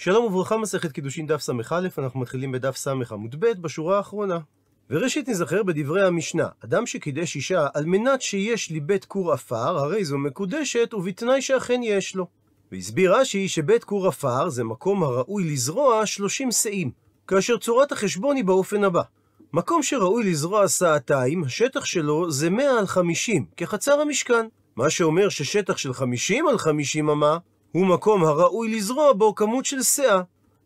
שלום וברכה, מסכת קידושין דף ס"א, אנחנו מתחילים בדף ס' עמוד ב', בשורה האחרונה. וראשית נזכר בדברי המשנה, אדם שקידש אישה על מנת שיש לי בית כור עפר, הרי זו מקודשת, ובתנאי שאכן יש לו. והסביר רש"י שבית כור עפר זה מקום הראוי לזרוע 30 שאים, כאשר צורת החשבון היא באופן הבא. מקום שראוי לזרוע סעתיים, השטח שלו זה 100 על 50, כחצר המשכן. מה שאומר ששטח של 50 על 50 אמה, הוא מקום הראוי לזרוע בו כמות של שאה.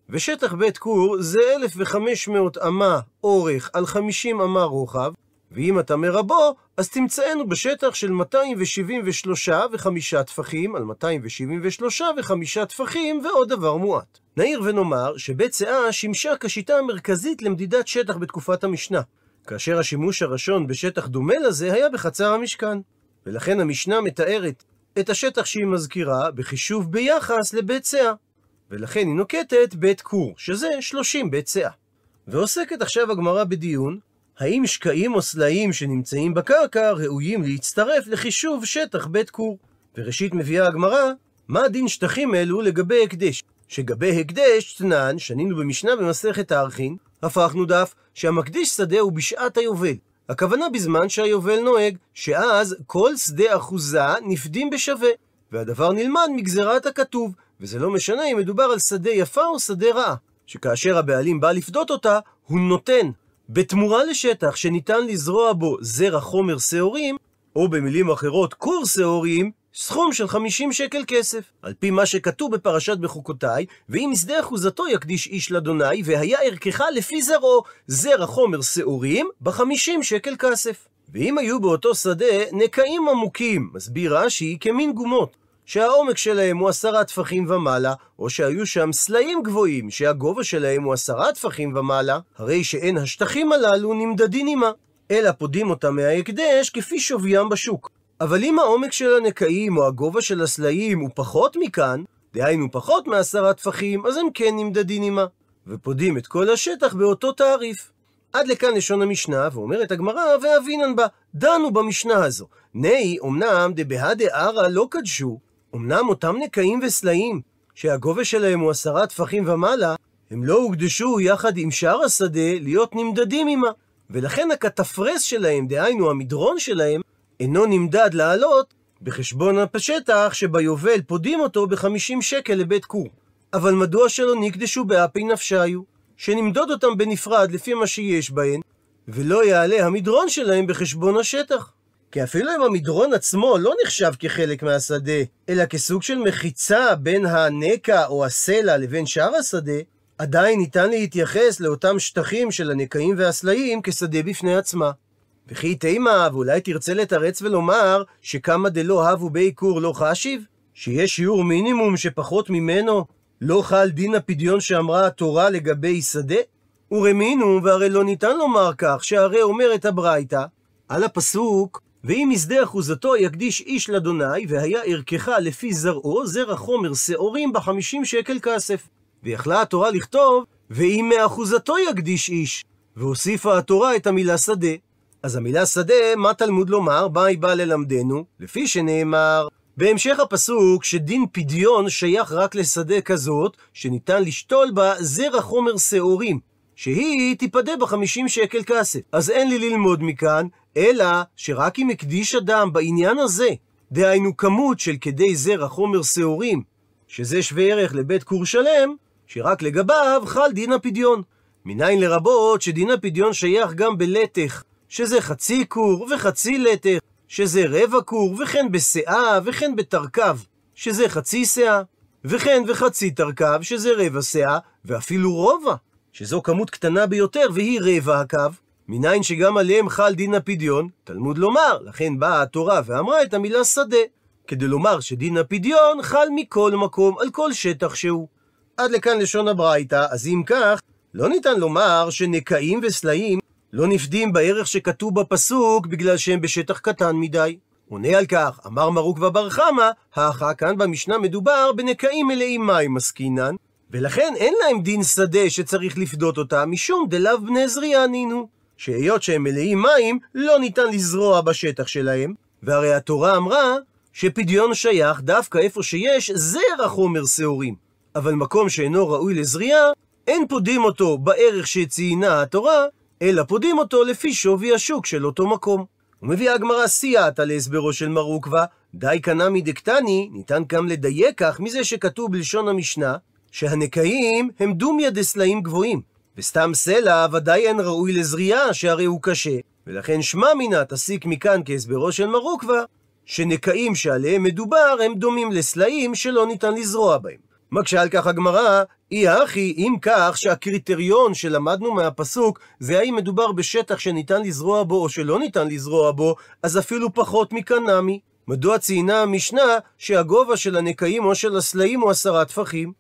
ושטח בית כור זה 1,500 אמה אורך על 50 אמה רוחב, ואם אתה מרבו, אז תמצאנו בשטח של 273 וחמישה טפחים על 273 וחמישה טפחים ועוד דבר מועט. נעיר ונאמר שבית שאה שימשה כשיטה המרכזית למדידת שטח בתקופת המשנה, כאשר השימוש הראשון בשטח דומה לזה היה בחצר המשכן. ולכן המשנה מתארת את השטח שהיא מזכירה בחישוב ביחס לבית שאה. ולכן היא נוקטת בית כור, שזה 30 בית שאה. ועוסקת עכשיו הגמרא בדיון, האם שקעים או סלעים שנמצאים בקרקע ראויים להצטרף לחישוב שטח בית כור. וראשית מביאה הגמרא, מה דין שטחים אלו לגבי הקדש? שגבי הקדש, תנן, שנינו במשנה במסכת הארכין, הפכנו דף שהמקדיש שדה הוא בשעת היובל. הכוונה בזמן שהיובל נוהג, שאז כל שדה אחוזה נפדים בשווה. והדבר נלמד מגזירת הכתוב, וזה לא משנה אם מדובר על שדה יפה או שדה רעה, שכאשר הבעלים בא לפדות אותה, הוא נותן. בתמורה לשטח שניתן לזרוע בו זרע חומר שעורים, או במילים אחרות כור שעורים, סכום של 50 שקל כסף. על פי מה שכתוב בפרשת בחוקותיי, ואם משדה אחוזתו יקדיש איש לאדוני, והיה ערכך לפי זרעו, זרע חומר שעורים, ב-50 שקל כסף. ואם היו באותו שדה נקעים עמוקים, מסביר רש"י, כמין גומות, שהעומק שלהם הוא עשרה טפחים ומעלה, או שהיו שם סלעים גבוהים, שהגובה שלהם הוא עשרה טפחים ומעלה, הרי שאין השטחים הללו נמדדים עמה, אלא פודים אותם מההקדש כפי שוויים בשוק. אבל אם העומק של הנקעים או הגובה של הסלעים הוא פחות מכאן, דהיינו פחות מעשרה טפחים, אז הם כן נמדדים עמה, ופודים את כל השטח באותו תעריף. עד לכאן לשון המשנה, ואומרת הגמרא, ואבינן בה, דנו במשנה הזו. נהי, אמנם דבהא דערא לא קדשו, אמנם אותם נקעים וסלעים, שהגובה שלהם הוא עשרה טפחים ומעלה, הם לא הוקדשו יחד עם שאר השדה להיות נמדדים עמה. ולכן הכתפרס שלהם, דהיינו המדרון שלהם, אינו נמדד לעלות בחשבון השטח שביובל פודים אותו ב-50 שקל לבית כור. אבל מדוע שלא נקדשו באפי נפשיו? שנמדוד אותם בנפרד לפי מה שיש בהן, ולא יעלה המדרון שלהם בחשבון השטח. כי אפילו אם המדרון עצמו לא נחשב כחלק מהשדה, אלא כסוג של מחיצה בין הנקע או הסלע לבין שאר השדה, עדיין ניתן להתייחס לאותם שטחים של הנקעים והסלעים כשדה בפני עצמה. וכי תימה, ואולי תרצה לתרץ ולומר שכמה דלא הבו בי כור לא חשיב? שיש שיעור מינימום שפחות ממנו לא חל דין הפדיון שאמרה התורה לגבי שדה? ורמינו, והרי לא ניתן לומר כך, שהרי אומרת הברייתא, על הפסוק, ואם משדה אחוזתו יקדיש איש לאדוני, והיה ערכך לפי זרעו, זרע חומר שעורים בחמישים שקל כסף. ויכלה התורה לכתוב, ואם מאחוזתו יקדיש איש. והוסיפה התורה את המילה שדה. אז המילה שדה, מה תלמוד לומר? מה היא באה ללמדנו? לפי שנאמר, בהמשך הפסוק שדין פדיון שייך רק לשדה כזאת, שניתן לשתול בה זרע חומר שעורים, שהיא תיפדה בחמישים שקל כסף. אז אין לי ללמוד מכאן, אלא שרק אם הקדיש אדם בעניין הזה, דהיינו כמות של כדי זרע חומר שעורים, שזה שווה ערך לבית כור שלם, שרק לגביו חל דין הפדיון. מניין לרבות שדין הפדיון שייך גם בלתך, שזה חצי כור וחצי לטך, שזה רבע כור, וכן בשאה, וכן בתרכב, שזה חצי שאה, וכן וחצי תרכב, שזה רבע שאה, ואפילו רובע, שזו כמות קטנה ביותר, והיא רבע הקו, מניין שגם עליהם חל דין הפדיון, תלמוד לומר, לכן באה התורה ואמרה את המילה שדה, כדי לומר שדין הפדיון חל מכל מקום, על כל שטח שהוא. עד לכאן לשון הברייתא, אז אם כך, לא ניתן לומר שנקעים וסלעים לא נפדים בערך שכתוב בפסוק בגלל שהם בשטח קטן מדי. עונה על כך, אמר מרוק ובר חמא, האחה כאן במשנה מדובר בנקעים מלאים מים עסקינן, ולכן אין להם דין שדה שצריך לפדות אותם, משום דלאו בני זריעה נינו. שהיות שהם מלאים מים, לא ניתן לזרוע בשטח שלהם, והרי התורה אמרה שפדיון שייך דווקא איפה שיש זרע חומר שעורים. אבל מקום שאינו ראוי לזריעה, אין פודים אותו בערך שציינה התורה, אלא פודים אותו לפי שווי השוק של אותו מקום. ומביאה הגמרא סייעתא להסברו של מר עוקבא, דיקא נמי דקתני, ניתן גם לדייק כך מזה שכתוב בלשון המשנה, שהנקעים הם דומיה דסלעים גבוהים, וסתם סלע ודאי אין ראוי לזריעה, שהרי הוא קשה, ולכן שמע מינה תסיק מכאן כהסברו של מר עוקבא, שנקעים שעליהם מדובר הם דומים לסלעים שלא ניתן לזרוע בהם. מקשה על כך הגמרא, אי הכי, אם כך שהקריטריון שלמדנו מהפסוק זה האם מדובר בשטח שניתן לזרוע בו או שלא ניתן לזרוע בו, אז אפילו פחות מכאן נמי. מדוע ציינה המשנה שהגובה של הנקעים או של הסלעים הוא עשרה טפחים?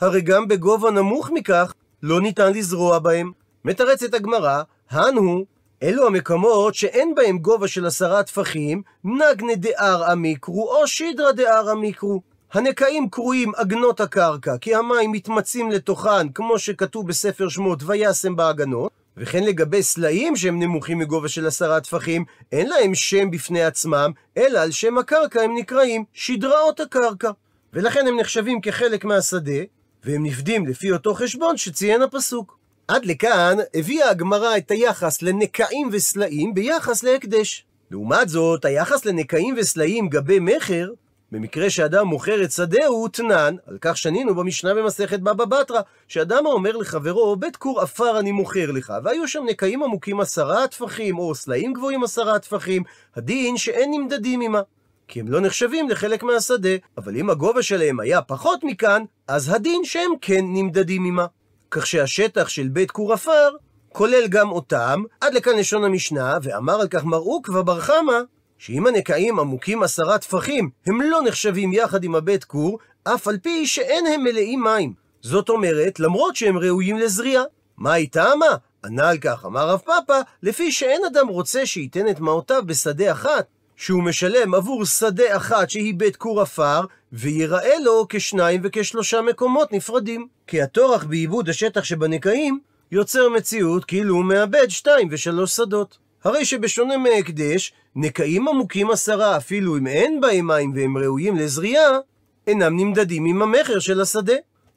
הרי גם בגובה נמוך מכך לא ניתן לזרוע בהם. מתרצת הגמרא, הן הוא, אלו המקומות שאין בהם גובה של עשרה טפחים, נגנה דאר המיקרו או שידרא דאר המיקרו. הנקעים קרויים אגנות הקרקע, כי המים מתמצים לתוכן, כמו שכתוב בספר שמות, וישם באגנות, וכן לגבי סלעים שהם נמוכים מגובה של עשרה טפחים, אין להם שם בפני עצמם, אלא על שם הקרקע הם נקראים שדראות הקרקע. ולכן הם נחשבים כחלק מהשדה, והם נפדים לפי אותו חשבון שציין הפסוק. עד לכאן הביאה הגמרא את היחס לנקעים וסלעים ביחס להקדש. לעומת זאת, היחס לנקעים וסלעים גבי מכר, במקרה שאדם מוכר את שדהו, הוא תנן, על כך שנינו במשנה במסכת בבא בתרא, שאדם האומר לחברו, בית כור עפר אני מוכר לך, והיו שם נקעים עמוקים עשרה טפחים, או סלעים גבוהים עשרה טפחים, הדין שאין נמדדים עמה. כי הם לא נחשבים לחלק מהשדה, אבל אם הגובה שלהם היה פחות מכאן, אז הדין שהם כן נמדדים עמה. כך שהשטח של בית כור עפר כולל גם אותם, עד לכאן לשון המשנה, ואמר על כך מר עוקבא בר חמא, שאם הנקעים עמוקים עשרה טפחים, הם לא נחשבים יחד עם הבית כור, אף על פי שאין הם מלאים מים. זאת אומרת, למרות שהם ראויים לזריעה. מה היא טעמה? ענה על כך, אמר רב פאפא, לפי שאין אדם רוצה שייתן את מעותיו בשדה אחת, שהוא משלם עבור שדה אחת שהיא בית כור עפר, ויראה לו כשניים וכשלושה מקומות נפרדים. כי הטורח בעיבוד השטח שבנקעים, יוצר מציאות כאילו הוא מאבד שתיים ושלוש שדות. הרי שבשונה מהקדש, נקעים עמוקים עשרה, אפילו אם אין בהם מים והם ראויים לזריעה, אינם נמדדים עם המכר של השדה.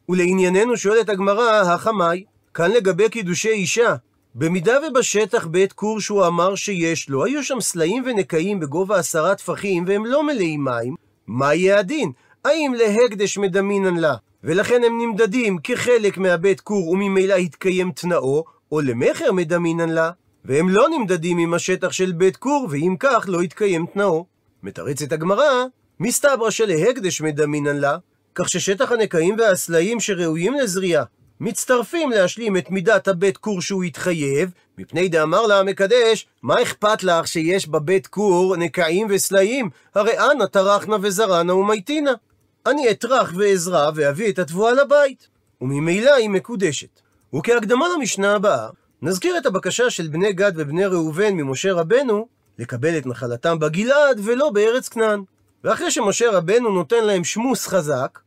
ולענייננו שואלת הגמרא, החמאי, כאן לגבי קידושי אישה, במידה ובשטח בית כור שהוא אמר שיש לו, היו שם סלעים ונקעים בגובה עשרה טפחים והם לא מלאים מים, מה יהיה הדין? האם להקדש מדמינן לה, ולכן הם נמדדים כחלק מהבית כור וממילא התקיים תנאו, או למכר מדמינן לה, והם לא נמדדים עם השטח של בית כור, ואם כך לא יתקיים תנאו. מתרצת הגמרא, מסתברא שלהקדש מדמינן לה, כך ששטח הנקעים והסלעים שראויים לזריעה מצטרפים להשלים את מידת הבית כור שהוא התחייב, מפני דאמר לה המקדש, מה אכפת לך שיש בבית כור נקעים וסלעים? הרי אנא טרחנה וזרענה ומתינה. אני אטרח ואזרע ואביא את התבואה לבית. וממילא היא מקודשת. וכהקדמה למשנה הבאה, נזכיר את הבקשה של בני גד ובני ראובן ממשה רבנו לקבל את נחלתם בגלעד ולא בארץ כנען. ואחרי שמשה רבנו נותן להם שמוס חזק,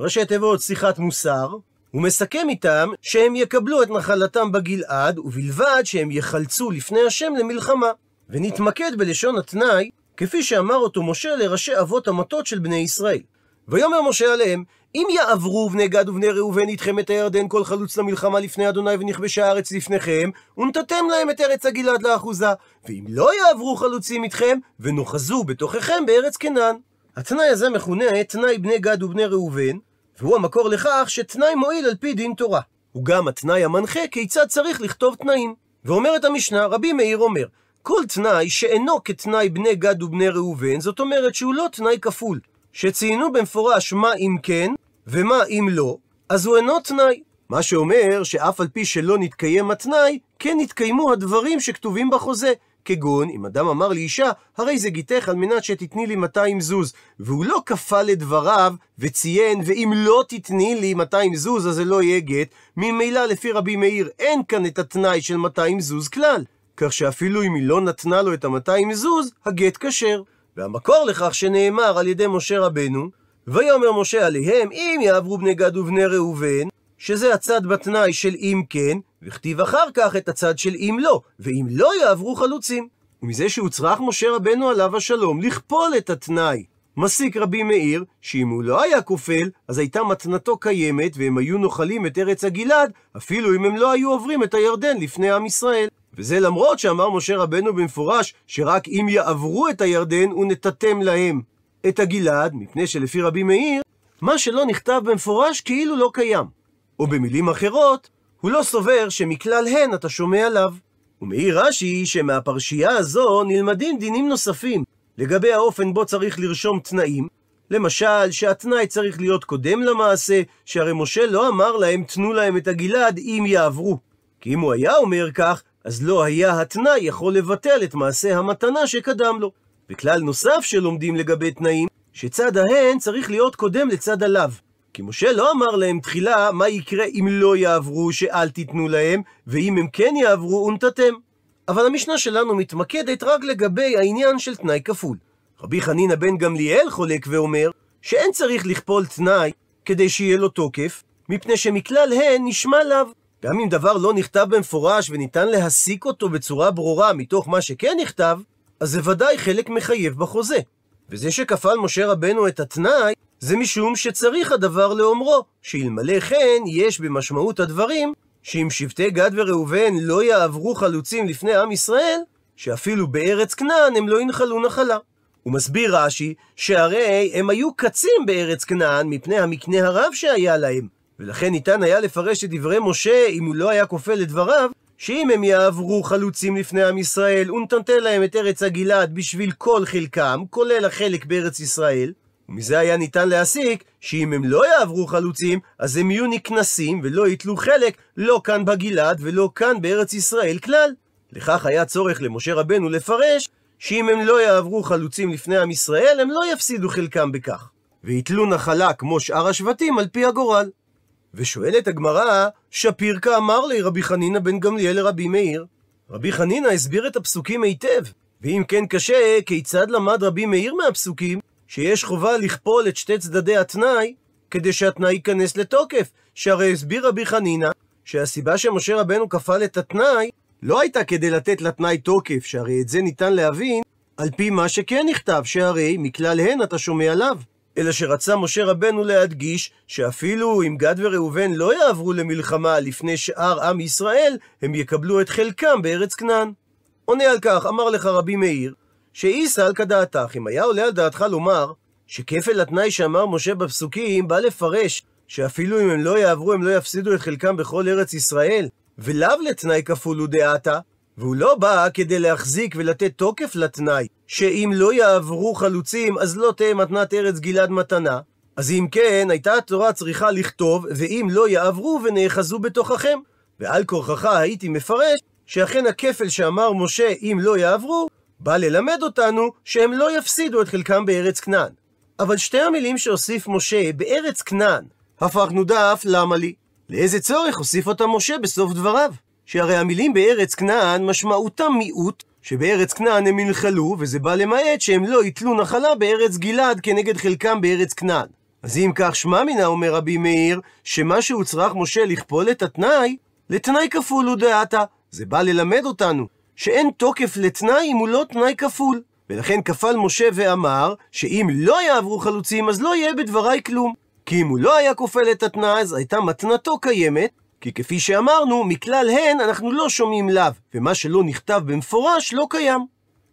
ראשי תיבות שיחת מוסר, הוא מסכם איתם שהם יקבלו את נחלתם בגלעד, ובלבד שהם יחלצו לפני השם למלחמה. ונתמקד בלשון התנאי, כפי שאמר אותו משה לראשי אבות המטות של בני ישראל. ויאמר משה עליהם, אם יעברו בני גד ובני ראובן איתכם את הירדן כל חלוץ למלחמה לפני אדוני ונכבשה הארץ לפניכם, ונתתם להם את ארץ הגלעד לאחוזה. ואם לא יעברו חלוצים איתכם, ונוחזו בתוככם בארץ כנען. התנאי הזה מכונה תנאי בני גד ובני ראובן, והוא המקור לכך שתנאי מועיל על פי דין תורה. הוא גם התנאי המנחה כיצד צריך לכתוב תנאים. ואומרת המשנה, רבי מאיר אומר, כל תנאי שאינו כתנאי בני גד ובני ראובן, זאת אומרת שהוא לא תנאי כפול. שציינו במפורש מה אם כן, ומה אם לא, אז הוא אינו תנאי. מה שאומר שאף על פי שלא נתקיים התנאי, כן נתקיימו הדברים שכתובים בחוזה. כגון, אם אדם אמר לאישה, הרי זה גיתך על מנת שתתני לי 200 זוז, והוא לא כפה לדבריו וציין, ואם לא תתני לי 200 זוז אז זה לא יהיה גט, ממילא לפי רבי מאיר אין כאן את התנאי של 200 זוז כלל. כך שאפילו אם היא לא נתנה לו את ה-200 זוז, הגט כשר. והמקור לכך שנאמר על ידי משה רבנו, ויאמר משה עליהם, אם יעברו בני גד ובני ראובן, שזה הצד בתנאי של אם כן, וכתיב אחר כך את הצד של אם לא, ואם לא יעברו חלוצים. ומזה שהוצרך משה רבנו עליו השלום לכפול את התנאי מסיק רבי מאיר, שאם הוא לא היה כופל, אז הייתה מתנתו קיימת, והם היו נוחלים את ארץ הגלעד, אפילו אם הם לא היו עוברים את הירדן לפני עם ישראל. וזה למרות שאמר משה רבנו במפורש, שרק אם יעברו את הירדן, הוא נתתם להם את הגלעד, מפני שלפי רבי מאיר, מה שלא נכתב במפורש כאילו לא קיים. או במילים אחרות, הוא לא סובר שמכלל הן אתה שומע עליו. ומעיר רש"י שמהפרשייה הזו נלמדים דינים נוספים לגבי האופן בו צריך לרשום תנאים. למשל, שהתנאי צריך להיות קודם למעשה, שהרי משה לא אמר להם תנו להם את הגלעד אם יעברו. כי אם הוא היה אומר כך, אז לא היה התנאי יכול לבטל את מעשה המתנה שקדם לו. וכלל נוסף שלומדים לגבי תנאים, שצד ההן צריך להיות קודם לצד הלאו. כי משה לא אמר להם תחילה מה יקרה אם לא יעברו, שאל תיתנו להם, ואם הם כן יעברו, ונתתם. אבל המשנה שלנו מתמקדת רק לגבי העניין של תנאי כפול. רבי חנינא בן גמליאל חולק ואומר שאין צריך לכפול תנאי כדי שיהיה לו תוקף, מפני שמכלל הן נשמע לאו. גם אם דבר לא נכתב במפורש וניתן להסיק אותו בצורה ברורה מתוך מה שכן נכתב, אז זה ודאי חלק מחייב בחוזה. וזה שכפל משה רבנו את התנאי, זה משום שצריך הדבר לאומרו, שאלמלא כן יש במשמעות הדברים, שאם שבטי גד וראובן לא יעברו חלוצים לפני עם ישראל, שאפילו בארץ כנען הם לא ינחלו נחלה. הוא מסביר רש"י, שהרי הם היו קצים בארץ כנען מפני המקנה הרב שהיה להם, ולכן ניתן היה לפרש את דברי משה, אם הוא לא היה כופל את דבריו, שאם הם יעברו חלוצים לפני עם ישראל, ונתנתן להם את ארץ הגלעד בשביל כל חלקם, כולל החלק בארץ ישראל, ומזה היה ניתן להסיק שאם הם לא יעברו חלוצים, אז הם יהיו נקנסים ולא ייטלו חלק לא כאן בגלעד ולא כאן בארץ ישראל כלל. לכך היה צורך למשה רבנו לפרש שאם הם לא יעברו חלוצים לפני עם ישראל, הם לא יפסידו חלקם בכך. ויתלו נחלה כמו שאר השבטים על פי הגורל. ושואלת הגמרא, שפיר כאמר לי רבי חנינא בן גמליאל לרבי מאיר. רבי חנינא הסביר את הפסוקים היטב, ואם כן קשה, כיצד למד רבי מאיר מהפסוקים שיש חובה לכפול את שתי צדדי התנאי כדי שהתנאי ייכנס לתוקף? שהרי הסביר רבי חנינא שהסיבה שמשה רבנו כפל את התנאי לא הייתה כדי לתת לתנאי תוקף, שהרי את זה ניתן להבין על פי מה שכן נכתב, שהרי מכלל הן אתה שומע עליו. אלא שרצה משה רבנו להדגיש שאפילו אם גד וראובן לא יעברו למלחמה לפני שאר עם ישראל, הם יקבלו את חלקם בארץ כנען. עונה על כך, אמר לך רבי מאיר, שאיסא על כדעתך, אם היה עולה על דעתך לומר שכפל התנאי שאמר משה בפסוקים בא לפרש שאפילו אם הם לא יעברו הם לא יפסידו את חלקם בכל ארץ ישראל, ולאו לתנאי כפול הוא דעתה, והוא לא בא כדי להחזיק ולתת תוקף לתנאי, שאם לא יעברו חלוצים, אז לא תהיה מתנת ארץ גלעד מתנה. אז אם כן, הייתה התורה צריכה לכתוב, ואם לא יעברו ונאחזו בתוככם. ועל כורחך הייתי מפרש, שאכן הכפל שאמר משה, אם לא יעברו, בא ללמד אותנו שהם לא יפסידו את חלקם בארץ כנען. אבל שתי המילים שהוסיף משה בארץ כנען, הפכנו דף למה לי? לאיזה צורך הוסיף אותם משה בסוף דבריו? שהרי המילים בארץ כנען משמעותם מיעוט, שבארץ כנען הם ינחלו, וזה בא למעט שהם לא יתלו נחלה בארץ גלעד כנגד חלקם בארץ כנען. אז אם כך שמע מינה, אומר רבי מאיר, שמה שהוצרך משה לכפול את התנאי, לתנאי כפול הוא דעתה. זה בא ללמד אותנו שאין תוקף לתנאי אם הוא לא תנאי כפול. ולכן כפל משה ואמר, שאם לא יעברו חלוצים, אז לא יהיה בדבריי כלום. כי אם הוא לא היה כופל את התנאי, אז הייתה מתנתו קיימת, כי כפי שאמרנו, מכלל הן אנחנו לא שומעים לאו, ומה שלא נכתב במפורש לא קיים.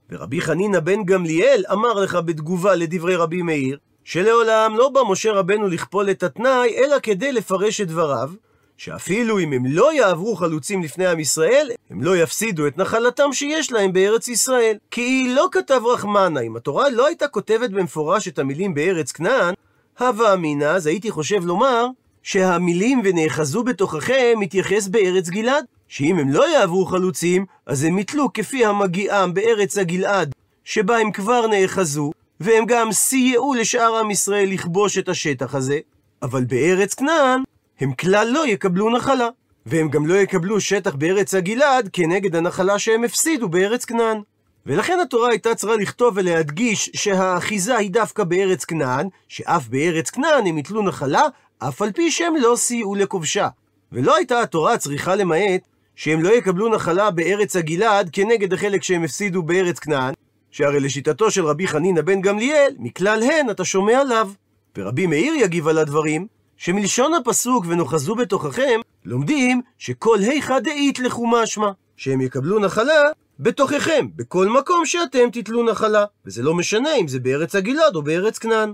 ורבי חנינא בן גמליאל אמר לך בתגובה לדברי רבי מאיר, שלעולם לא בא משה רבנו לכפול את התנאי, אלא כדי לפרש את דבריו, שאפילו אם הם לא יעברו חלוצים לפני עם ישראל, הם לא יפסידו את נחלתם שיש להם בארץ ישראל. כי היא לא כתב רחמנה, אם התורה לא הייתה כותבת במפורש את המילים בארץ כנען, הווה אמינא, אז הייתי חושב לומר, שהמילים ונאחזו בתוככם מתייחס בארץ גלעד, שאם הם לא יעברו חלוצים, אז הם יתלו כפי המגיעם בארץ הגלעד, שבה הם כבר נאחזו, והם גם סייעו לשאר עם ישראל לכבוש את השטח הזה, אבל בארץ כנען, הם כלל לא יקבלו נחלה, והם גם לא יקבלו שטח בארץ הגלעד כנגד הנחלה שהם הפסידו בארץ כנען. ולכן התורה הייתה צריכה לכתוב ולהדגיש שהאחיזה היא דווקא בארץ כנען, שאף בארץ כנען הם יתלו נחלה, אף על פי שהם לא סייעו לכובשה. ולא הייתה התורה צריכה למעט שהם לא יקבלו נחלה בארץ הגלעד כנגד החלק שהם הפסידו בארץ כנען, שהרי לשיטתו של רבי חנינא בן גמליאל, מכלל הן אתה שומע לאו. ורבי מאיר יגיב על הדברים, שמלשון הפסוק ונוחזו בתוככם, לומדים שכל היכא דאית לכו משמע, שהם יקבלו נחלה בתוככם, בכל מקום שאתם תתלו נחלה. וזה לא משנה אם זה בארץ הגלעד או בארץ כנען.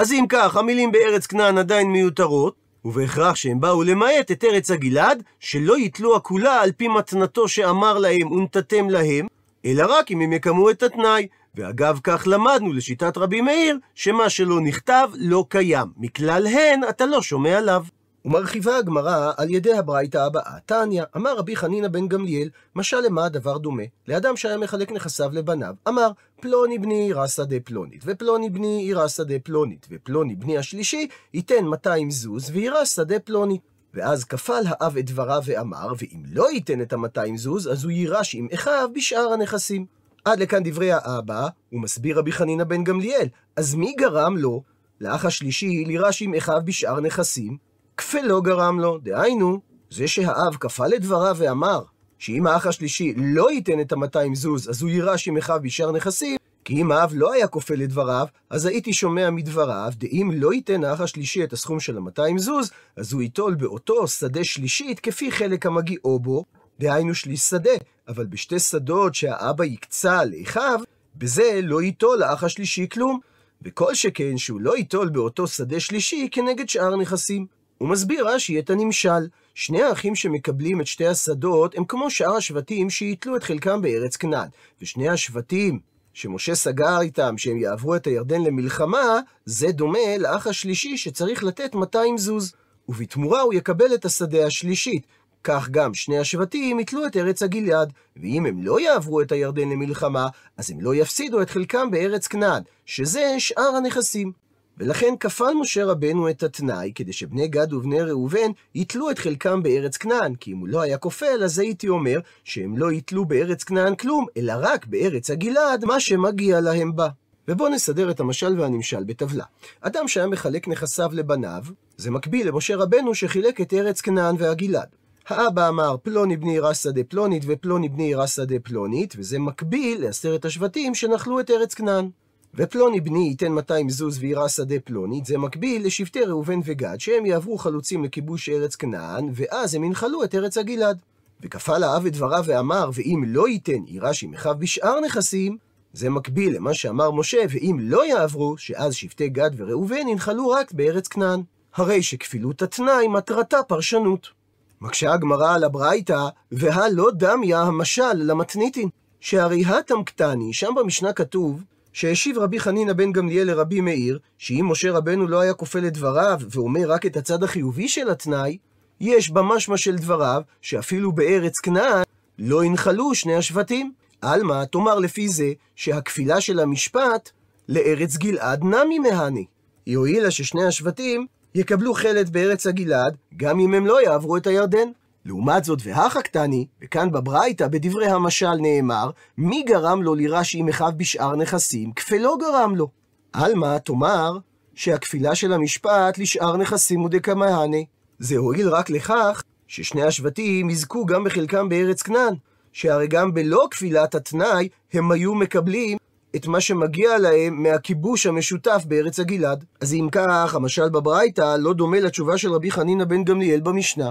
אז אם כך, המילים בארץ כנען עדיין מיותרות, ובהכרח שהם באו למעט את ארץ הגלעד, שלא יתלו הכולה על פי מתנתו שאמר להם ונתתם להם, אלא רק אם הם יקמו את התנאי. ואגב כך למדנו לשיטת רבי מאיר, שמה שלא נכתב לא קיים. מכלל הן אתה לא שומע עליו. ומרחיבה הגמרא על ידי הברייתא הבאה. תניא, אמר רבי חנינא בן גמליאל, משל למה הדבר דומה? לאדם שהיה מחלק נכסיו לבניו. אמר, פלוני בני יירש שדה פלונית, ופלוני בני יירש שדה פלונית, ופלוני בני השלישי ייתן 200 זוז ויירש שדה פלונית. ואז כפל האב את דבריו ואמר, ואם לא ייתן את ה-200 זוז, אז הוא יירש עם אחיו בשאר הנכסים. עד לכאן דברי האבא, הוא מסביר רבי חנינא בן גמליאל. אז מי גרם לו, לאח השלישי, לירש עם אחיו בשאר נכסים? כפלו גרם לו, דהיינו, זה שהאב כפל את דבריו ואמר שאם האח השלישי לא ייתן את ה-200 זוז, אז הוא יירש עם אחיו בשאר נכסים, כי אם האב לא היה כופל את דבריו, אז הייתי שומע מדבריו, דאם לא ייתן האח השלישי את הסכום של ה-200 זוז, אז הוא ייטול באותו שדה שלישית כפי חלק המגיעו בו, דהיינו שליש שדה, אבל בשתי שדות שהאבא יקצה לאחיו, בזה לא ייטול האח השלישי כלום. וכל שכן שהוא לא ייטול באותו שדה שלישי כנגד שאר נכסים. הוא מסביר רש"י את הנמשל. שני האחים שמקבלים את שתי השדות הם כמו שאר השבטים שיתלו את חלקם בארץ כנען. ושני השבטים שמשה סגר איתם שהם יעברו את הירדן למלחמה, זה דומה לאח השלישי שצריך לתת 200 זוז. ובתמורה הוא יקבל את השדה השלישית. כך גם שני השבטים יתלו את ארץ הגלעד, ואם הם לא יעברו את הירדן למלחמה, אז הם לא יפסידו את חלקם בארץ כנען, שזה שאר הנכסים. ולכן כפל משה רבנו את התנאי, כדי שבני גד ובני ראובן יתלו את חלקם בארץ כנען, כי אם הוא לא היה כופל, אז הייתי אומר שהם לא יתלו בארץ כנען כלום, אלא רק בארץ הגלעד, מה שמגיע להם בה. ובואו נסדר את המשל והנמשל בטבלה. אדם שהיה מחלק נכסיו לבניו, זה מקביל למשה רבנו שחילק את ארץ כנען והגלעד. האבא אמר פלוני בני יירש שדה פלונית ופלוני בני יירש שדה פלונית, וזה מקביל לעשרת השבטים שנחלו את ארץ כנען. ופלוני בני ייתן 200 זוז ויירש שדה פלונית, זה מקביל לשבטי ראובן וגד, שהם יעברו חלוצים לכיבוש ארץ כנען, ואז הם ינחלו את ארץ הגלעד. וכפל האב את דבריו ואמר, ואם לא ייתן יירש עם אחיו בשאר נכסים, זה מקביל למה שאמר משה, ואם לא יעברו, שאז שבטי גד וראובן ינחלו רק בארץ כנען. הרי שכפילות התנאי מטרתה פרשנות. מקשה הגמרא על הברייתא, והלא דמיה המשל למתניתין. שהרי התם קטני, שם במשנה כתוב, שהשיב רבי חנינא בן גמליאל לרבי מאיר, שאם משה רבנו לא היה כופל את דבריו, ואומר רק את הצד החיובי של התנאי, יש במשמע של דבריו, שאפילו בארץ כנען, לא ינחלו שני השבטים. עלמא, תאמר לפי זה, שהכפילה של המשפט לארץ גלעד נמי מהני. היא הועילה ששני השבטים יקבלו חלד בארץ הגלעד, גם אם הם לא יעברו את הירדן. לעומת זאת, והכה קטני, וכאן בברייתא, בדברי המשל נאמר, מי גרם לו לירש עם אחיו בשאר נכסים, כפלו גרם לו. עלמא, תאמר, שהכפילה של המשפט לשאר נכסים הוא דקמהני. זה הועיל רק לכך ששני השבטים יזכו גם בחלקם בארץ כנען, שהרי גם בלא כפילת התנאי, הם היו מקבלים את מה שמגיע להם מהכיבוש המשותף בארץ הגלעד. אז אם כך, המשל בברייתא לא דומה לתשובה של רבי חנינא בן גמליאל במשנה.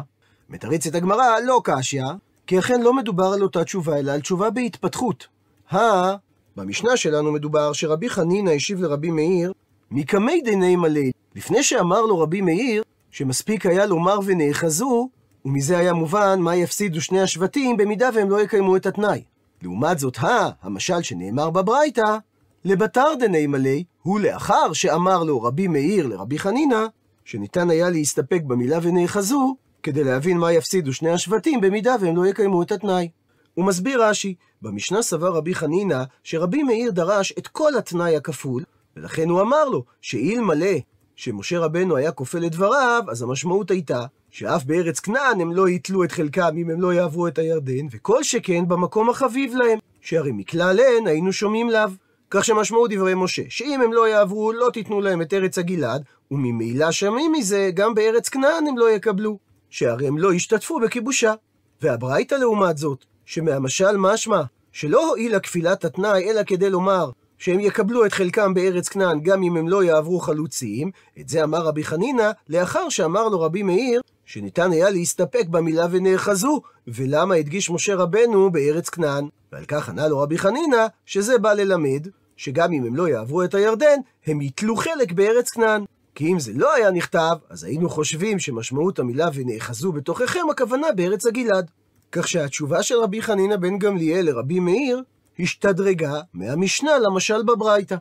מתרצת הגמרא, לא קשיא, כי אכן לא מדובר על אותה תשובה, אלא על תשובה בהתפתחות. הא, במשנה שלנו מדובר שרבי חנינא השיב לרבי מאיר, מקמי דיני מלא, לפני שאמר לו רבי מאיר, שמספיק היה לומר ונאחזו, ומזה היה מובן מה יפסידו שני השבטים במידה והם לא יקיימו את התנאי. לעומת זאת, הא, המשל שנאמר בברייתא, לבתר דני מלא, הוא לאחר שאמר לו רבי מאיר לרבי חנינא, שניתן היה להסתפק במילה ונאחזו, כדי להבין מה יפסידו שני השבטים במידה והם לא יקיימו את התנאי. הוא מסביר רש"י, במשנה סבר רבי חנינא שרבי מאיר דרש את כל התנאי הכפול, ולכן הוא אמר לו שאלמלא שמשה רבנו היה כופל את דבריו, אז המשמעות הייתה שאף בארץ כנען הם לא יתלו את חלקם אם הם לא יעברו את הירדן, וכל שכן במקום החביב להם, שהרי מכלל הן היינו שומעים לאו. כך שמשמעות דברי משה, שאם הם לא יעברו, לא תיתנו להם את ארץ הגלעד, וממילא שומעים מזה, גם בארץ כנען הם לא יקבלו. שהרי הם לא ישתתפו בכיבושה. והברייתא לעומת זאת, שמהמשל משמע שלא הועילה כפילת התנאי, אלא כדי לומר שהם יקבלו את חלקם בארץ כנען גם אם הם לא יעברו חלוצים, את זה אמר רבי חנינא, לאחר שאמר לו רבי מאיר, שניתן היה להסתפק במילה ונאחזו, ולמה הדגיש משה רבנו בארץ כנען. ועל כך ענה לו רבי חנינא, שזה בא ללמד, שגם אם הם לא יעברו את הירדן, הם יתלו חלק בארץ כנען. כי אם זה לא היה נכתב, אז היינו חושבים שמשמעות המילה ונאחזו בתוככם הכוונה בארץ הגלעד. כך שהתשובה של רבי חנינא בן גמליאל לרבי מאיר השתדרגה מהמשנה למשל בברייתא.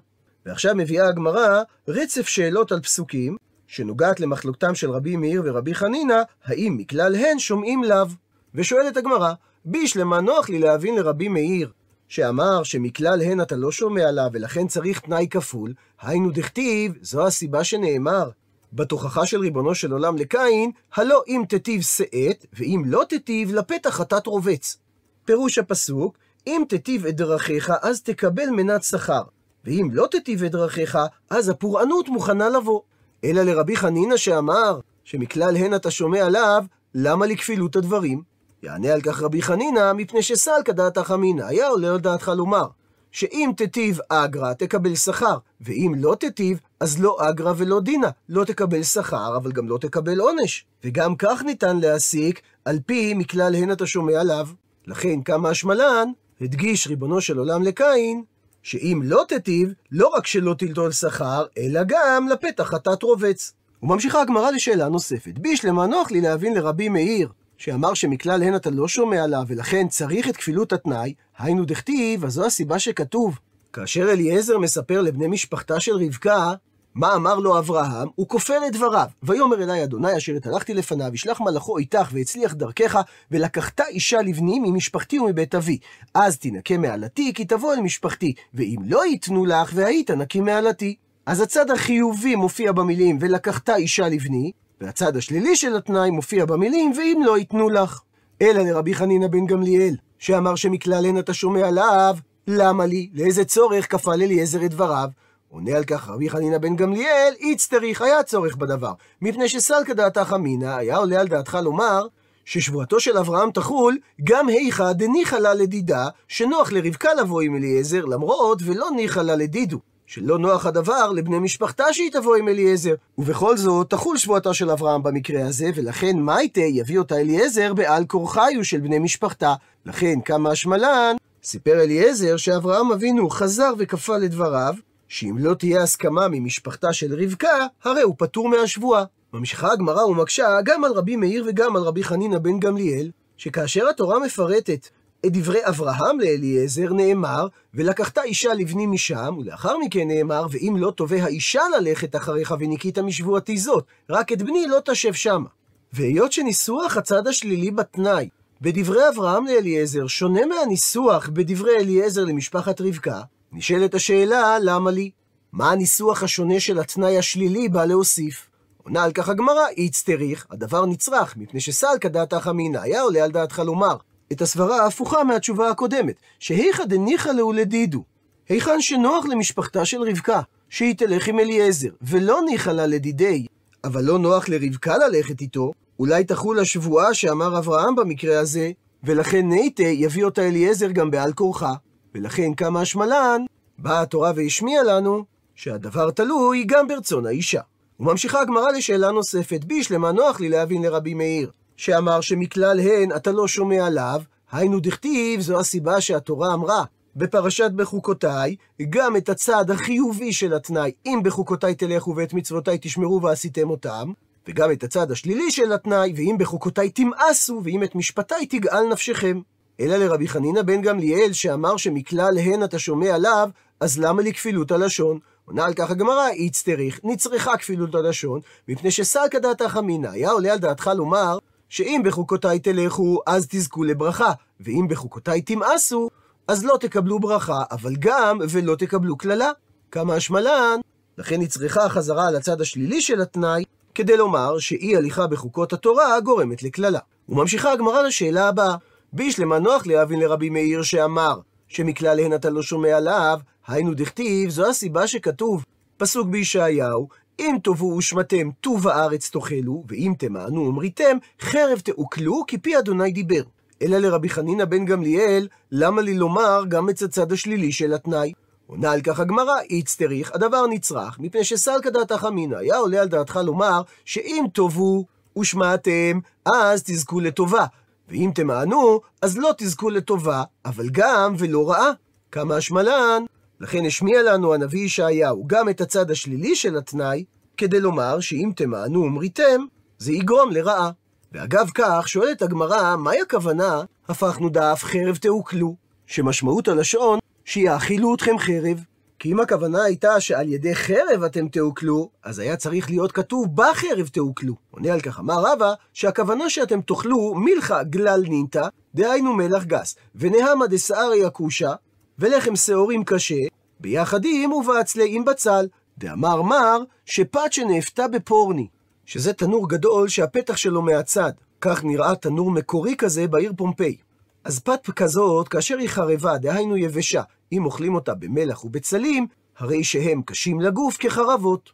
ועכשיו מביאה הגמרא רצף שאלות על פסוקים, שנוגעת למחלוקתם של רבי מאיר ורבי חנינא, האם מכלל הן שומעים לאו? ושואלת הגמרא, בישלמה נוח לי להבין לרבי מאיר, שאמר שמכלל הן אתה לא שומע לה, ולכן צריך תנאי כפול, היינו דכתיב, זו הסיבה שנאמר. בתוכחה של ריבונו של עולם לקין, הלא אם תיטיב שאת, ואם לא תיטיב, לפתח חטאת רובץ. פירוש הפסוק, אם תיטיב את דרכיך, אז תקבל מנת שכר. ואם לא תיטיב את דרכיך, אז הפורענות מוכנה לבוא. אלא לרבי חנינא שאמר, שמכלל הן אתה שומע עליו, למה לכפילות הדברים? יענה על כך רבי חנינא, מפני שסלקא דעתך אמינא, היה עולה על דעתך לומר, שאם תיטיב אגרא, תקבל שכר, ואם לא תיטיב, אז לא אגרא ולא דינא, לא תקבל שכר, אבל גם לא תקבל עונש. וגם כך ניתן להסיק, על פי מכלל הן אתה שומע עליו. לכן כמה השמלן, הדגיש ריבונו של עולם לקין, שאם לא תיטיב, לא רק שלא תלטול שכר, אלא גם לפתח חטאת רובץ. וממשיכה הגמרא לשאלה נוספת. בישלמה נוח לי להבין לרבי מאיר, שאמר שמכלל הן אתה לא שומע עליו, ולכן צריך את כפילות התנאי, היינו דכתיב, אז זו הסיבה שכתוב. כאשר אליעזר מספר לבני משפחתה של רבקה, מה אמר לו אברהם? הוא כופר את דבריו. ויאמר אלי אדוני אשר התהלכתי לפניו, ישלח מלאכו איתך והצליח דרכך, ולקחת אישה לבני ממשפחתי ומבית אבי. אז תנקה מעלתי, כי תבוא אל משפחתי, ואם לא ייתנו לך, והיית נקי מעלתי. אז הצד החיובי מופיע במילים, ולקחת אישה לבני, והצד השלילי של התנאי מופיע במילים, ואם לא ייתנו לך. אלא לרבי חנינא בן גמליאל, שאמר שמכלל הן אתה שומע עליו, למה לי? לאיזה צורך כפל אליעזר את דבריו? עונה על כך רבי חנינא בן גמליאל, איצטריך היה צורך בדבר, מפני שסלקא דעתך אמינא, היה עולה על דעתך לומר, ששבועתו של אברהם תחול גם היכא דניחא לה לדידה, שנוח לרבקה לבוא עם אליעזר, למרות ולא ניחא לה לדידו. שלא נוח הדבר לבני משפחתה שהיא תבוא עם אליעזר. ובכל זאת, תחול שבועתה של אברהם במקרה הזה, ולכן מייטה יביא אותה אליעזר בעל כורחיו של בני משפחתה. לכן, כמה השמלן, סיפר אליעזר שאברהם אבינו חזר וכפה לדבריו, שאם לא תהיה הסכמה ממשפחתה של רבקה, הרי הוא פטור מהשבועה. ממשיכה הגמרא ומקשה גם על רבי מאיר וגם על רבי חנינא בן גמליאל, שכאשר התורה מפרטת את דברי אברהם לאליעזר נאמר, ולקחת אישה לבני משם, ולאחר מכן נאמר, ואם לא תובע האישה ללכת אחריך וניקית משבועתי זאת, רק את בני לא תשב שמה. והיות שניסוח הצד השלילי בתנאי בדברי אברהם לאליעזר שונה מהניסוח בדברי אליעזר למשפחת רבקה, נשאלת השאלה, למה לי? מה הניסוח השונה של התנאי השלילי בא להוסיף? עונה על כך הגמרא, איצטריך, הדבר נצרך, מפני שסלקא דעתך אמינא, היה עולה על דעתך לומר, את הסברה ההפוכה מהתשובה הקודמת, שהיכא דניחא להו לדידו, היכן שנוח למשפחתה של רבקה, שהיא תלך עם אליעזר, ולא ניחא לה לדידי, אבל לא נוח לרבקה ללכת איתו, אולי תחול השבועה שאמר אברהם במקרה הזה, ולכן נייטה יביא אותה אליעזר גם בעל כורחה. ולכן כמה השמלן, באה התורה והשמיעה לנו שהדבר תלוי גם ברצון האישה. וממשיכה הגמרא לשאלה נוספת, בישלמה נוח לי להבין לרבי מאיר, שאמר שמכלל הן אתה לא שומע עליו, היינו דכתיב, זו הסיבה שהתורה אמרה בפרשת בחוקותיי, גם את הצד החיובי של התנאי, אם בחוקותיי תלכו ואת מצוותיי תשמרו ועשיתם אותם, וגם את הצד השלילי של התנאי, ואם בחוקותיי תמאסו, ואם את משפטיי תגאל נפשכם. אלא לרבי חנינא בן גמליאל, שאמר שמכלל הן אתה שומע עליו, אז למה לכפילות הלשון? עונה על כך הגמרא, איצטריך, נצרכה כפילות הלשון, מפני שסלקא דעתך אמינא, היה עולה על דעתך לומר, שאם בחוקותיי תלכו, אז תזכו לברכה, ואם בחוקותיי תמאסו, אז לא תקבלו ברכה, אבל גם ולא תקבלו קללה. כמה השמלן, לכן נצרכה חזרה על הצד השלילי של התנאי, כדי לומר שאי הליכה בחוקות התורה גורמת לקללה. וממשיכה הגמרא לשאלה הבאה, בישלמה נוח להבין לרבי מאיר שאמר שמכלל הן אתה לא שומע עליו, היינו דכתיב, זו הסיבה שכתוב, פסוק בישעיהו, אם תאבו ושמתם טוב הארץ תאכלו, ואם תמענו ומריתם, חרב תעוקלו, כי פי אדוני דיבר. אלא לרבי חנינא בן גמליאל, למה לי לומר גם את הצד השלילי של התנאי? עונה על כך הגמרא, איצטריך, הדבר נצרך, מפני שסלקא דעתך אמינא, היה עולה על דעתך לומר, שאם תאבו ושמעתם, אז תזכו לטובה, ואם תמענו, אז לא תזכו לטובה, אבל גם ולא רעה. כמה השמלן. לכן השמיע לנו הנביא ישעיהו גם את הצד השלילי של התנאי, כדי לומר שאם תמענו ומריתם, זה יגרום לרעה. ואגב כך, שואלת הגמרא, מהי הכוונה, הפכנו דף חרב תעוקלו, שמשמעות הלשון, שיאכילו אתכם חרב. כי אם הכוונה הייתה שעל ידי חרב אתם תעוקלו, אז היה צריך להיות כתוב בחרב תעוקלו. עונה על כך אמר רבא, שהכוונה שאתם תאכלו מילכה גלל נינתא, דהיינו מלח גס, ונהמה דסערי הכושה, ולחם שעורים קשה, ביחדים ובעצלי עם בצל. דאמר מר, שפת שנאפתה בפורני, שזה תנור גדול שהפתח שלו מהצד. כך נראה תנור מקורי כזה בעיר פומפיי. אז פת כזאת, כאשר היא חרבה, דהיינו יבשה, אם אוכלים אותה במלח ובצלים, הרי שהם קשים לגוף כחרבות.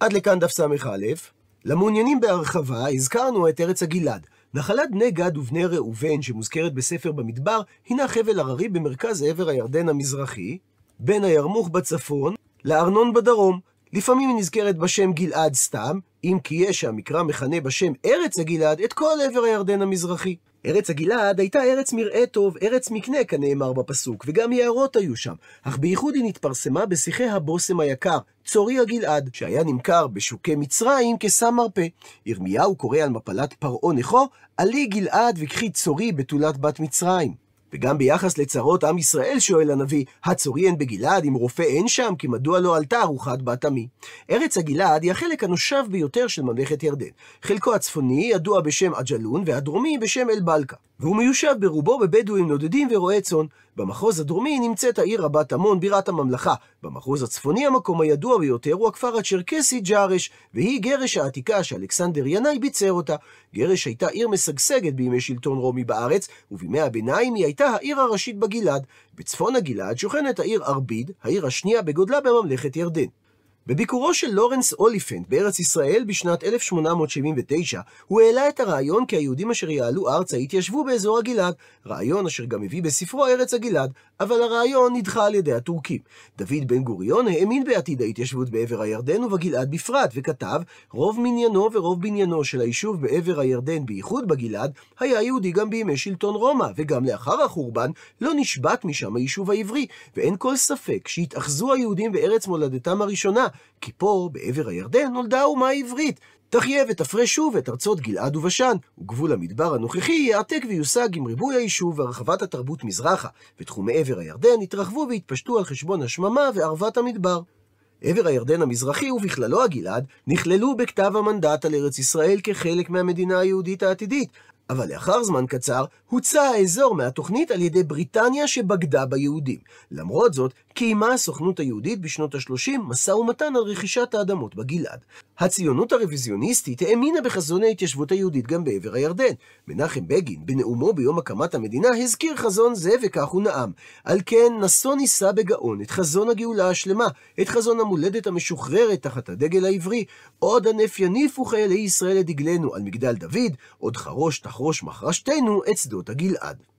עד לכאן דף ס"א. למעוניינים בהרחבה, הזכרנו את ארץ הגלעד. נחלת בני גד ובני ראובן, שמוזכרת בספר במדבר, הינה חבל הררי במרכז עבר הירדן המזרחי, בין הירמוך בצפון לארנון בדרום. לפעמים היא נזכרת בשם גלעד סתם, אם כי יש שהמקרא מכנה בשם ארץ הגלעד את כל עבר הירדן המזרחי. ארץ הגלעד הייתה ארץ מרעה טוב, ארץ מקנה כנאמר בפסוק, וגם יערות היו שם, אך בייחוד היא נתפרסמה בשיחי הבושם היקר, צורי הגלעד, שהיה נמכר בשוקי מצרים כסם מרפא. ירמיהו קורא על מפלת פרעה נכו, עלי גלעד וקחי צורי בתולת בת מצרים. וגם ביחס לצרות עם ישראל שואל הנביא, הצורי אין בגלעד, אם רופא אין שם, כי מדוע לא עלתה ארוחת בת עמי? ארץ הגלעד היא החלק הנושב ביותר של ממלכת ירדן. חלקו הצפוני ידוע בשם עג'לון, והדרומי בשם אל-בלקה. והוא מיושב ברובו בבדואים נודדים ורועי צאן. במחוז הדרומי נמצאת העיר רבת עמון, בירת הממלכה. במחוז הצפוני המקום הידוע ביותר הוא הכפר הצ'רקסי ג'ארש, והיא גרש העתיקה שאלכסנדר ינאי ביצר אותה. גרש הייתה עיר משגשגת בימי שלטון רומי בארץ, ובימי הביניים היא הייתה העיר הראשית בגלעד. בצפון הגלעד שוכנת העיר ארביד, העיר השנייה בגודלה בממלכת ירדן. בביקורו של לורנס אוליפנט בארץ ישראל בשנת 1879, הוא העלה את הרעיון כי היהודים אשר יעלו ארצה יתיישבו באזור הגלעד, רעיון אשר גם הביא בספרו ארץ הגלעד, אבל הרעיון נדחה על ידי הטורקים. דוד בן גוריון האמין בעתיד ההתיישבות בעבר הירדן ובגלעד בפרט, וכתב, רוב מניינו ורוב בניינו של היישוב בעבר הירדן, בייחוד בגלעד, היה יהודי גם בימי שלטון רומא, וגם לאחר החורבן לא נשבת משם היישוב העברי, ואין כל ספק שהתאחזו היהודים בארץ מולדתם הראשונה, כי פה, בעבר הירדן, נולדה האומה העברית. תחיה ותפרש שוב את ארצות גלעד ובשן, וגבול המדבר הנוכחי יעתק ויושג עם ריבוי היישוב והרחבת התרבות מזרחה, ותחומי עבר הירדן יתרחבו ויתפשטו על חשבון השממה וערבת המדבר. עבר הירדן המזרחי ובכללו הגלעד נכללו בכתב המנדט על ארץ ישראל כחלק מהמדינה היהודית העתידית, אבל לאחר זמן קצר הוצא האזור מהתוכנית על ידי בריטניה שבגדה ביהודים. למרות זאת, קיימה הסוכנות היהודית בשנות ה-30 משא ומתן על רכישת האדמות בגלעד. הציונות הרוויזיוניסטית האמינה בחזון ההתיישבות היהודית גם בעבר הירדן. מנחם בגין, בנאומו ביום הקמת המדינה, הזכיר חזון זה וכך הוא נאם. על כן, נשוא נישא בגאון את חזון הגאולה השלמה, את חזון המולדת המשוחררת תחת הדגל העברי. עוד ענף יניפו חיילי ישראל את דגלנו על מגדל דוד, עוד חרוש תחרוש מחרשתנו את שדות הגלעד.